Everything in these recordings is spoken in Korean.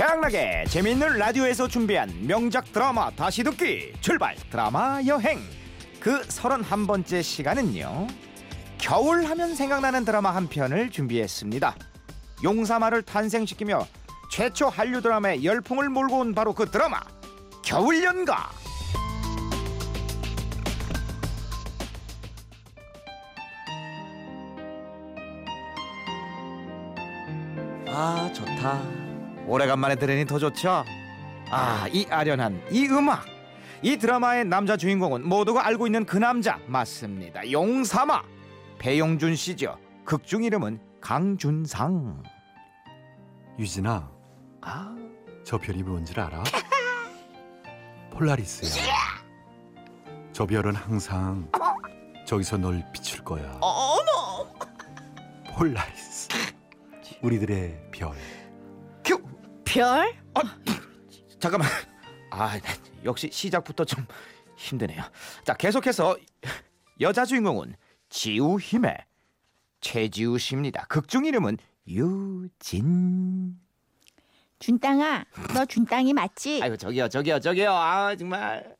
최양락의 재미있는 라디오에서 준비한 명작 드라마 다시 듣기 출발! 드라마 여행! 그 31번째 시간은요 겨울 하면 생각나는 드라마 한 편을 준비했습니다. 용사마를 탄생시키며 최초 한류 드라마의 열풍을 몰고 온 바로 그 드라마 겨울연가! 아 좋다 오래간만에 들으니 더 좋죠 아 이 아련한 이 음악 이 드라마의 남자 주인공은 모두가 알고 있는 그 남자 맞습니다 용사마 배용준 씨죠 극중 이름은 강준상 유진아, 아 저 별이 뭔줄 알아? 폴라리스야. 저 별은 항상 저기서 널 비출 거야. 어머 폴라리스. 우리들의 별. 큐 별? 잠깐만 아 역시 시작부터 좀 힘드네요 자 계속해서 여자 주인공은 지우힘의 최지우 씨입니다 극중 이름은 유진 준땅아, 너 준땅이 맞지? 아이고 저기요 저기요 저기요 아 정말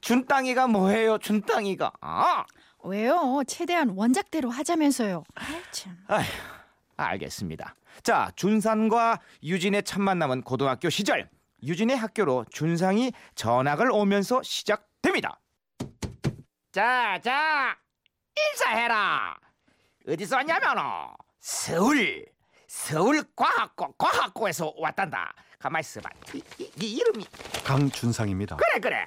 준땅이가 뭐예요 준땅이가 아 왜요? 최대한 원작대로 하자면서요. 아이 참. 아휴, 알겠습니다 자 준산과 유진의 첫 만남은 고등학교 시절 유진의 학교로 준상이 전학을 오면서 시작됩니다 자 자 인사해라 어디서 왔냐면 서울 서울 과학고 과학고에서 왔단다 가만 있어봐 이, 이, 이 이름이 강준상입니다. 그래 그래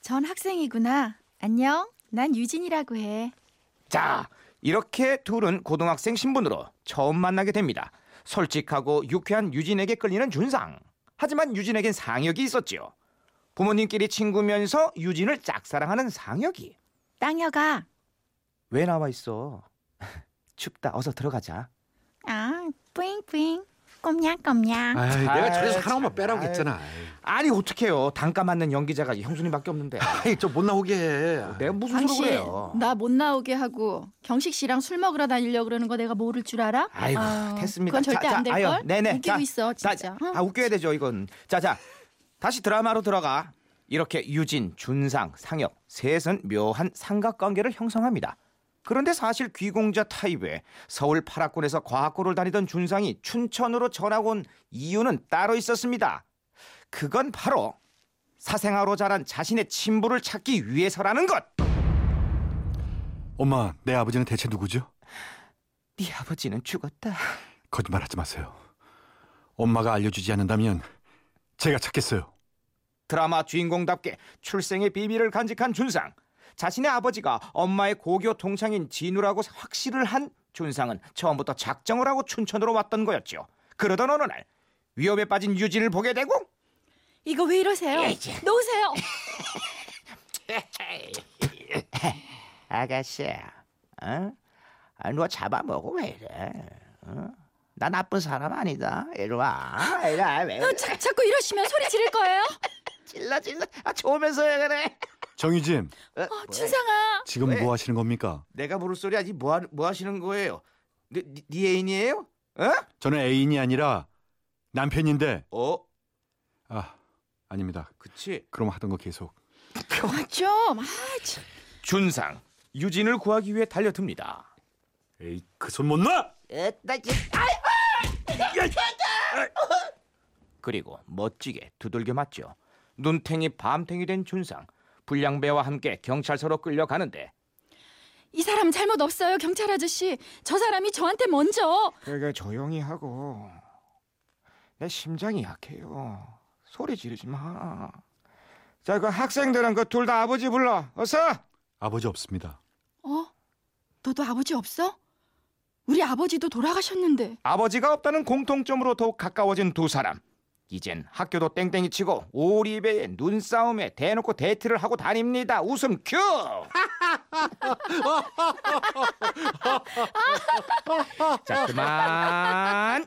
전 학생이구나. 안녕. 난 유진이라고 해. 자, 이렇게 둘은 고등학생 신분으로 처음 만나게 됩니다. 솔직하고 유쾌한 유진에게 끌리는 준상. 하지만 유진에겐 상혁이 있었지요. 부모님끼리 친구면서 유진을 짝사랑하는 상혁이. 땅여가. 왜 나와 있어? 춥다. 어서 들어가자. 아, 뿌잉뿌잉. 꼼냥꼼냥. 아이, 내가 저래서 하나만 빼라고 참. 했잖아. 아니 어떡해요. 단가 맞는 연기자가 형수님밖에 없는데. 아이, 저 못 나오게 해. 내가 무슨 소리 그래요? 나 못 나오게 하고 경식 씨랑 술 먹으러 다니려고 그러는 거 내가 모를 줄 알아? 아이고 아유, 됐습니다. 그건 절대 자, 안될 자, 걸. 네네. 웃기고 자, 있어, 자, 진짜. 아 웃겨야 되죠 이건. 자 자 다시 드라마로 들어가. 이렇게 유진, 준상, 상혁 셋은 묘한 삼각관계를 형성합니다. 그런데 사실 귀공자 타입에 서울 8학군에서 과학고를 다니던 준상이 춘천으로 전학 온 이유는 따로 있었습니다. 그건 바로 사생아로 자란 자신의 친부를 찾기 위해서라는 것. 엄마, 내 아버지는 대체 누구죠? 네 아버지는 죽었다. 거짓말하지 마세요. 엄마가 알려주지 않는다면 제가 찾겠어요. 드라마 주인공답게 출생의 비밀을 간직한 준상. 자신의 아버지가 엄마의 고교 동창인 진우라고 확실을 한 준상은 처음부터 작정을 하고 춘천으로 왔던 거였죠. 그러던 어느 날 위험에 빠진 유진을 보게 되고 이거 왜 이러세요? 에이지. 놓으세요. 아가씨, 어? 아, 너 잡아먹어 왜 이래? 어? 나 나쁜 사람 아니다. 이리 와. 이리 와. 왜 어, 자, 자꾸 이러시면 소리 지를 거예요. 질러 질러. 아, 좋으면서 왜 그래? 정유진, 어, 어, 뭐야? 준상아. 지금 왜? 뭐 하시는 겁니까? 내가 부를 소리 아직 뭐, 하, 뭐 하시는 거예요? 네, 네, 네 애인이에요? 어? 저는 애인이 아니라 남편인데. 어? 아, 아닙니다. 그치. 그럼 하던 거 계속. 아, 좀. 아, 참. 준상 유진을 구하기 위해 달려듭니다. 에이, 그 손 못 놔! 나 그리고 멋지게 두들겨 맞죠. 눈탱이 밤탱이 된 준상 불량배와 함께 경찰서로 끌려가는데 이 사람 잘못 없어요, 경찰 아저씨. 저 사람이 저한테 먼저. 그게 조용히 하고 내 심장이 약해요. 소리 지르지 마. 자, 그 학생들은 그 둘 다 아버지 불러. 어서. 아버지 없습니다. 어? 너도 아버지 없어? 우리 아버지도 돌아가셨는데. 아버지가 없다는 공통점으로 더욱 가까워진 두 사람. 이젠 학교도 땡땡이 치고 오리배에 눈싸움에 대놓고 데이트를 하고 다닙니다. 웃음 큐. 자 그만.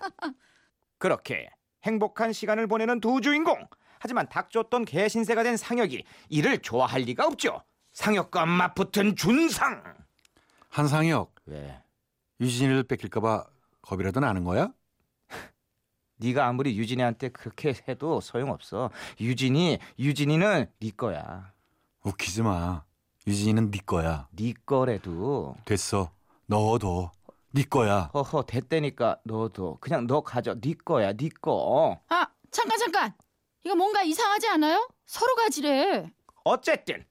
그렇게 행복한 시간을 보내는 두 주인공. 하지만 닭 쫓던 개 신세가 된 상혁이 이를 좋아할 리가 없죠. 상혁과 맞붙은 준상. 한상혁, 왜? 유진이를 뺏길까봐 겁이라도 나는 거야? 네가 아무리 유진이한테 그렇게 해도 소용없어. 유진이 유진이는 네 거야. 웃기지 마. 유진이는 네 거야. 네 거래도 됐어. 넣어둬. 네 거야. 허허 됐다니까 너도 그냥 너 가져. 네 거야. 네 거. 아 잠깐 잠깐. 이거 뭔가 이상하지 않아요? 서로 가지래. 어쨌든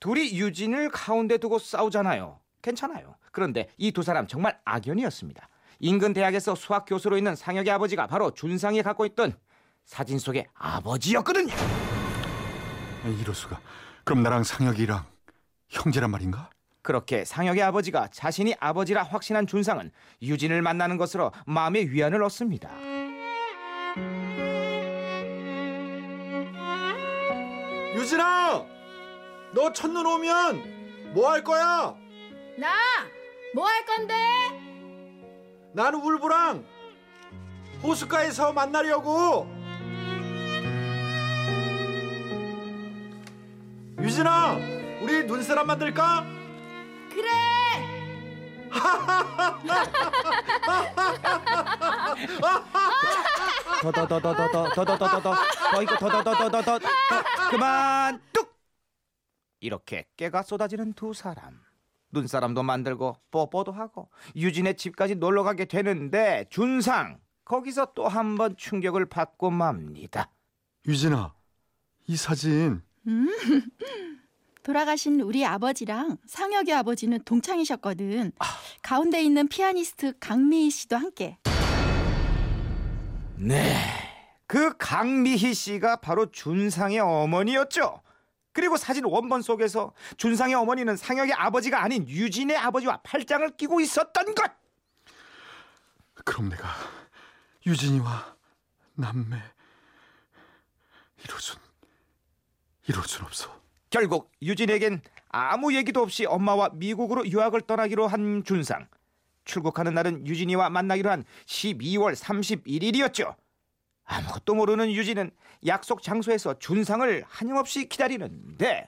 둘이 유진을 가운데 두고 싸우잖아요. 괜찮아요. 그런데 이 두 사람 정말 악연이었습니다. 인근 대학에서 수학 교수로 있는 상혁의 아버지가 바로 준상이 갖고 있던 사진 속의 아버지였거든요. 아, 이럴 수가. 그럼 나랑 상혁이랑 형제란 말인가? 그렇게 상혁의 아버지가 자신이 아버지라 확신한 준상은 유진을 만나는 것으로 마음의 위안을 얻습니다. 유진아, 너 첫눈 오면 뭐 할 거야? 나 뭐 할 건데? 나는 울보랑 호숫가에서 만나려고. 유진아, 우리 눈사람 만들까? 그래. 더더더더더더더더더더 더 이거 더더더더더더 그만 뚝 이렇게 깨가 쏟아지는 두 사람 눈사람도 만들고 뽀뽀도 하고 유진의 집까지 놀러 가게 되는데 준상 거기서 또 한 번 충격을 받고 맙니다. 유진아, 이 사진 돌아가신 우리 아버지랑 상혁이 아버지는 동창이셨거든. 가운데 있는 피아니스트 강미희 씨도 함께. 네. 그 강미희 씨가 바로 준상의 어머니였죠. 그리고 사진 원본 속에서 준상의 어머니는 상혁의 아버지가 아닌 유진의 아버지와 팔짱을 끼고 있었던 것. 그럼 내가 유진이와 남매 이럴 순 이럴 순 없어. 결국 유진에겐 아무 얘기도 없이 엄마와 미국으로 유학을 떠나기로 한 준상. 출국하는 날은 유진이와 만나기로 한 12월 31일이었죠. 아무것도 모르는 유진은 약속 장소에서 준상을 한염없이 기다리는데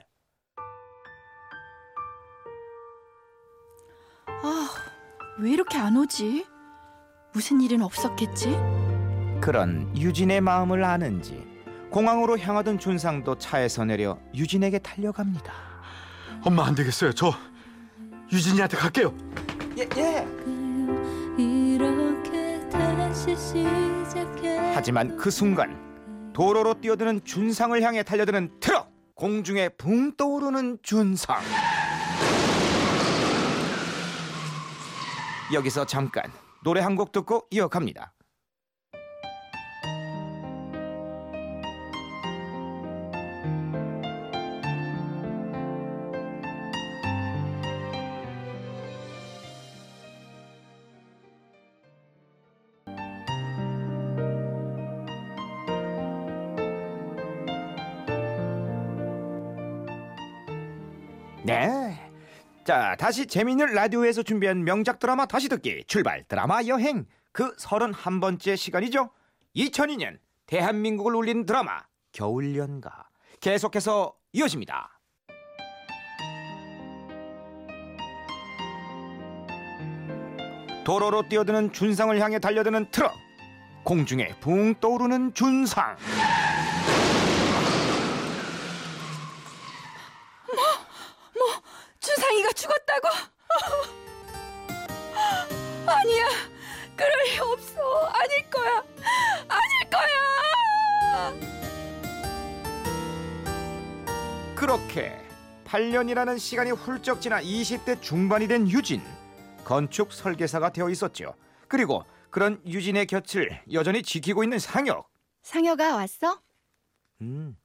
아, 왜 이렇게 안 오지? 무슨 일은 없었겠지? 그런 유진의 마음을 아는지 공항으로 향하던 준상도 차에서 내려 유진에게 달려갑니다. 엄마 안 되겠어요. 저 유진이한테 갈게요. 예, 예. 하지만 그 순간 도로로 뛰어드는 준상을 향해 달려드는 트럭 공중에 붕 떠오르는 준상. 여기서 잠깐 노래 한 곡 듣고 이어갑니다 네. 자, 다시 재미있는 라디오에서 준비한 명작 드라마 다시 듣기 출발 드라마 여행 그 31번째 시간이죠. 2002년 대한민국을 울린 드라마 겨울연가 계속해서 이어집니다. 도로로 뛰어드는 준상을 향해 달려드는 트럭 공중에 붕 떠오르는 준상 8년이라는 시간이 훌쩍 지나 20대 중반이 된 유진 건축 설계사가 되어 있었죠. 그리고 그런 유진의 곁을 여전히 지키고 있는 상혁. 상혁아 왔어? 음,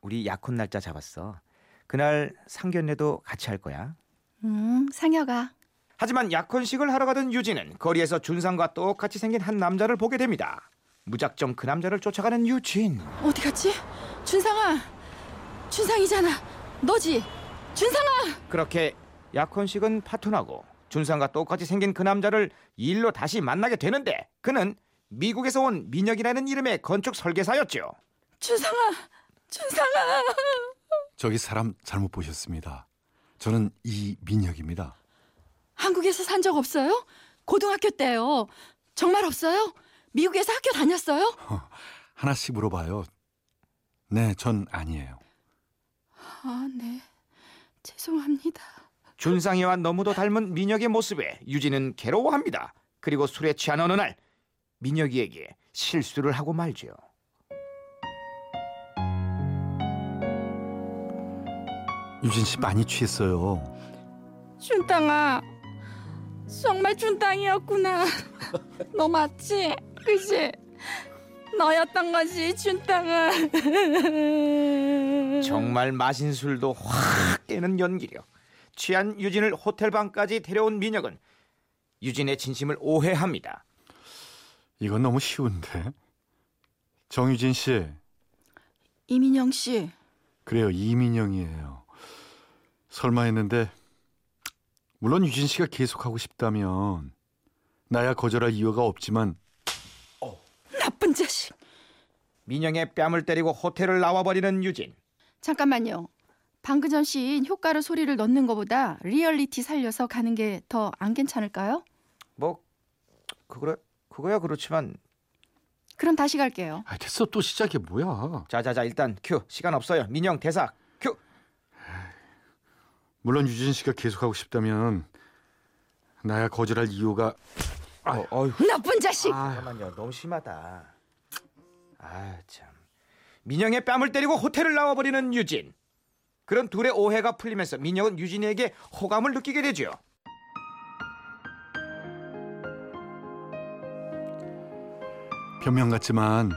우리 약혼 날짜 잡았어. 그날 상견례도 같이 할 거야. 음, 상혁아. 하지만 약혼식을 하러 가던 유진은 거리에서 준상과 똑같이 생긴 한 남자를 보게 됩니다. 무작정 그 남자를 쫓아가는 유진. 어디 갔지? 준상아. 준상이잖아. 너지? 준상아. 그렇게 약혼식은 파토나고 준상과 똑같이 생긴 그 남자를 일로 다시 만나게 되는데 그는 미국에서 온 민혁이라는 이름의 건축 설계사였죠. 준상아. 준상아. 저기 사람 잘못 보셨습니다. 저는 이민혁입니다. 한국에서 산 적 없어요? 고등학교 때요. 정말 없어요? 미국에서 학교 다녔어요? 하나씩 물어봐요. 네, 전 아니에요. 아, 네. 죄송합니다. 준상이와 너무도 닮은 민혁의 모습에 유진은 괴로워합니다. 그리고 술에 취한 어느 날 민혁이에게 실수를 하고 말죠. 유진 씨 많이 취했어요. 준땅아, 정말 준땅이었구나. 너 맞지? 그지? 너였던 거지, 준땅아. 정말 마신 술도 확 깨는 연기력. 취한 유진을 호텔 방까지 데려온 민혁은 유진의 진심을 오해합니다. 이건 너무 쉬운데. 정유진 씨, 이민영 씨, 그래요 이민영이에요. 설마 했는데 물론 유진 씨가 계속하고 싶다면 나야 거절할 이유가 없지만 나쁜 자식. 민영의 뺨을 때리고 호텔을 나와버리는 유진. 잠깐만요. 방금 전씬 효과로 소리를 넣는 것보다 리얼리티 살려서 가는 게 더 안 괜찮을까요? 뭐 그거야 그거야 그렇지만 그럼 다시 갈게요. 아, 됐어 또 시작이 뭐야? 자자자 일단 큐 시간 없어요. 민영 대사 큐. 물론 유진 씨가 계속하고 싶다면 나야 거절할 이유가 어, 어휴. 나쁜 자식. 잠깐만요. 너무 심하다. 아 참. 민영의 뺨을 때리고 호텔을 나와버리는 유진. 그런 둘의 오해가 풀리면서 민영은 유진에게 호감을 느끼게 되죠. 변명 같지만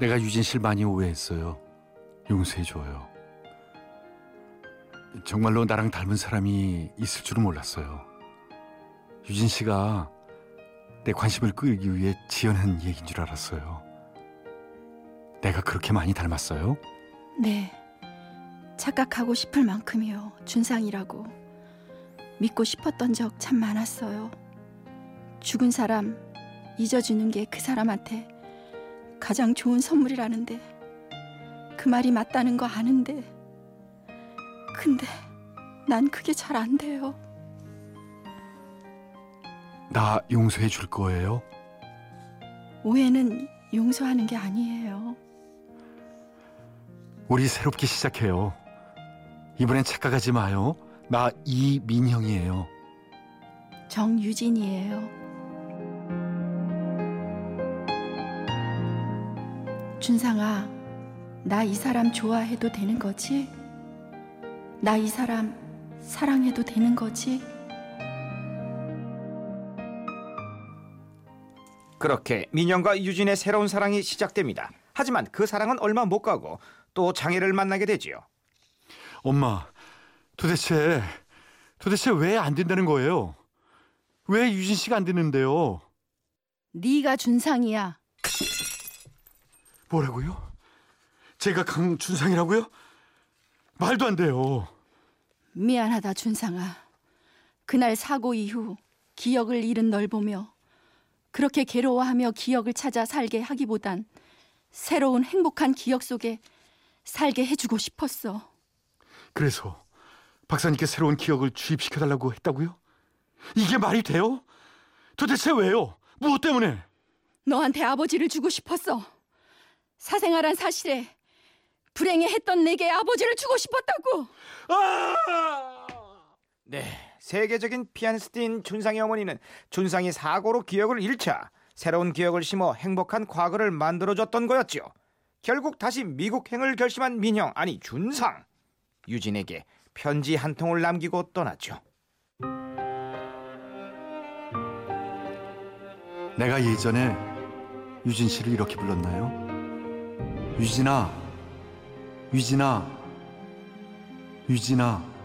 내가 유진 씨를 많이 오해했어요. 용서해 줘요. 정말로 나랑 닮은 사람이 있을 줄은 몰랐어요. 유진 씨가 내 관심을 끌기 위해 지어낸 얘기인 줄 알았어요. 내가 그렇게 많이 닮았어요? 네. 착각하고 싶을 만큼이요. 준상이라고. 믿고 싶었던 적 참 많았어요. 죽은 사람 잊어주는 게 그 사람한테 가장 좋은 선물이라는데 그 말이 맞다는 거 아는데 근데 난 그게 잘 안 돼요. 나 용서해 줄 거예요? 오해는 용서하는 게 아니에요. 우리 새롭게 시작해요. 이번엔 착각하지 마요. 나 이민형이에요. 정유진이에요. 준상아, 나 이 사람 좋아해도 되는 거지? 나 이 사람 사랑해도 되는 거지? 그렇게 민영과 유진의 새로운 사랑이 시작됩니다. 하지만 그 사랑은 얼마 못 가고 또 장애를 만나게 되지요. 엄마, 도대체 도대체 왜 안 된다는 거예요? 왜 유진 씨가 안 되는데요? 네가 준상이야. 뭐라고요? 제가 강준상이라고요? 말도 안 돼요. 미안하다 준상아. 그날 사고 이후 기억을 잃은 널 보며 그렇게 괴로워하며 기억을 찾아 살게 하기보단 새로운 행복한 기억 속에 살게 해주고 싶었어. 그래서 박사님께 새로운 기억을 주입시켜 달라고 했다고요? 이게 말이 돼요? 도대체 왜요? 무엇 때문에? 너한테 아버지를 주고 싶었어. 사생활한 사실에 불행해 했던 내게 아버지를 주고 싶었다고. 아! 네, 세계적인 피아니스트인 준상의 어머니는 준상이 사고로 기억을 잃자 새로운 기억을 심어 행복한 과거를 만들어줬던 거였죠. 결국 다시 미국행을 결심한 민형 아니 준상 유진에게 편지 한 통을 남기고 떠났죠. 내가 예전에 유진 씨를 이렇게 불렀나요? 유진아, 유진아, 유진아.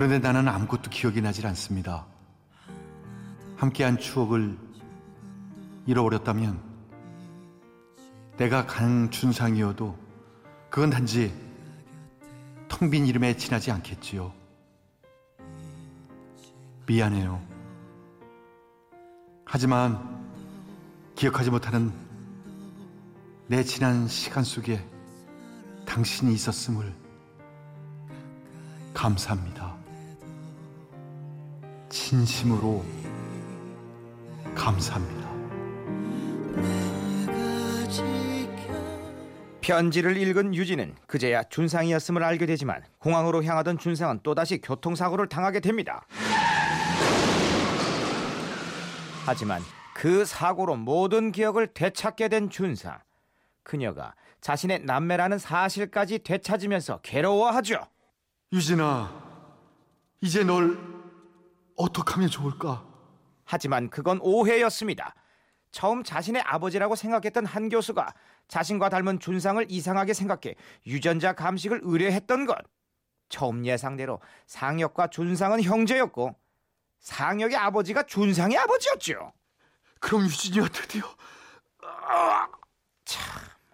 그런데 나는 아무것도 기억이 나질 않습니다. 함께한 추억을 잃어버렸다면 내가 강준상이어도 그건 단지 텅 빈 이름에 지나지 않겠지요. 미안해요. 하지만 기억하지 못하는 내 지난 시간 속에 당신이 있었음을 감사합니다. 진심으로 감사합니다. 편지를 읽은 유진은 그제야 준상이었음을 알게 되지만 공항으로 향하던 준상은 또다시 교통사고를 당하게 됩니다. 하지만 그 사고로 모든 기억을 되찾게 된 준상. 그녀가 자신의 남매라는 사실까지 되찾으면서 괴로워하죠. 유진아, 이제 널 어떻게 하면 좋을까? 하지만 그건 오해였습니다. 처음 자신의 아버지라고 생각했던 한 교수가 자신과 닮은 준상을 이상하게 생각해 유전자 감식을 의뢰했던 것. 처음 예상대로 상혁과 준상은 형제였고 상혁의 아버지가 준상의 아버지였죠. 그럼 유진이가 드디어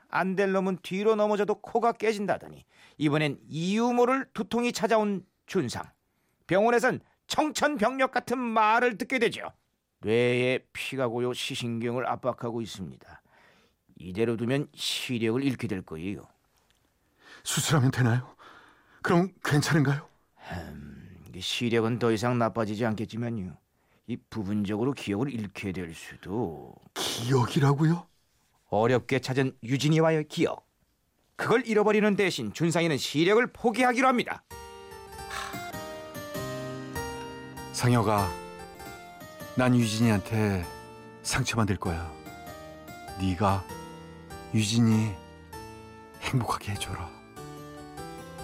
안될 놈은 뒤로 넘어져도 코가 깨진다더니 이번엔 이유 모를 두통이 찾아온 준상. 병원에선 청천벽력 같은 말을 듣게 되죠. 뇌에 피가 고요 시신경을 압박하고 있습니다. 이대로 두면 시력을 잃게 될 거예요. 수술하면 되나요? 그럼 괜찮은가요? 이게 시력은 더 이상 나빠지지 않겠지만요. 이 부분적으로 기억을 잃게 될 수도 기억이라고요? 어렵게 찾은 유진이와의 기억. 그걸 잃어버리는 대신 준상이는 시력을 포기하기로 합니다. 상혁아, 난 유진이한테 상처받을 거야. 네가 유진이 행복하게 해줘라.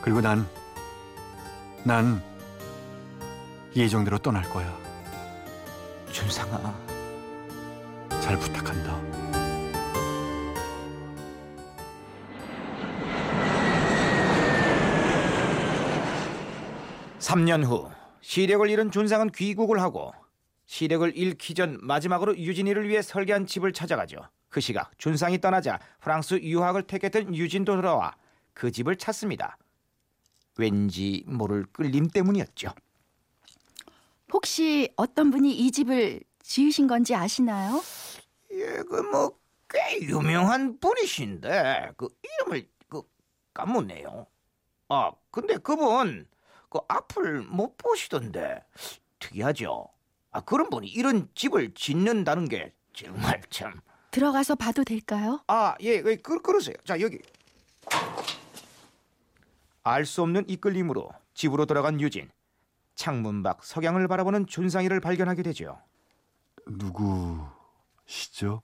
그리고 난, 난 예정대로 떠날 거야. 준상아. 잘 부탁한다. 삼 년 후 시력을 잃은 준상은 귀국을 하고 시력을 잃기 전 마지막으로 유진이를 위해 설계한 집을 찾아가죠. 그 시각 준상이 떠나자 프랑스 유학을 택했던 유진도 돌아와 그 집을 찾습니다. 왠지 모를 끌림 때문이었죠. 혹시 어떤 분이 이 집을 지으신 건지 아시나요? 예, 그뭐꽤 유명한 분이신데 그 이름을 그 까먹네요. 아, 근데 그분 그 앞을 못 보시던데 특이하죠. 아, 그런 분이 이런 집을 짓는다는 게 정말 참. 들어가서 봐도 될까요? 아, 예, 예, 그, 그러세요. 자, 여기. 알 수 없는 이끌림으로 집으로 들어간 유진. 창문 밖 석양을 바라보는 준상이를 발견하게 되죠. 누구시죠?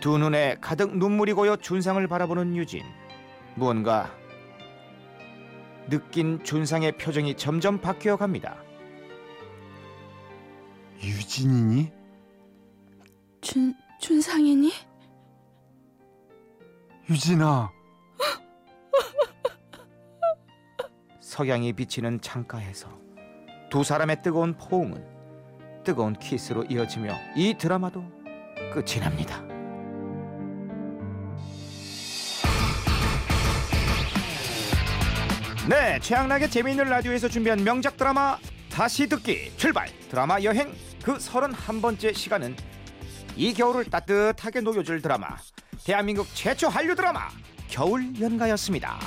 두 눈에 가득 눈물이 고여 준상을 바라보는 유진. 무언가 느낀 준상의 표정이 점점 바뀌어 갑니다. 유진이니? 준 준상이니? 유진아, 석양이 비치는 창가에서 두 사람의 뜨거운 포옹은 뜨거운 키스로 이어지며 이 드라마도 끝이 납니다. 네, 최양락의 재미있는 라디오에서 준비한 명작 드라마 다시 듣기 출발. 드라마 여행. 그 31번째 시간은 이 겨울을 따뜻하게 녹여줄 드라마. 대한민국 최초 한류 드라마 겨울 연가였습니다.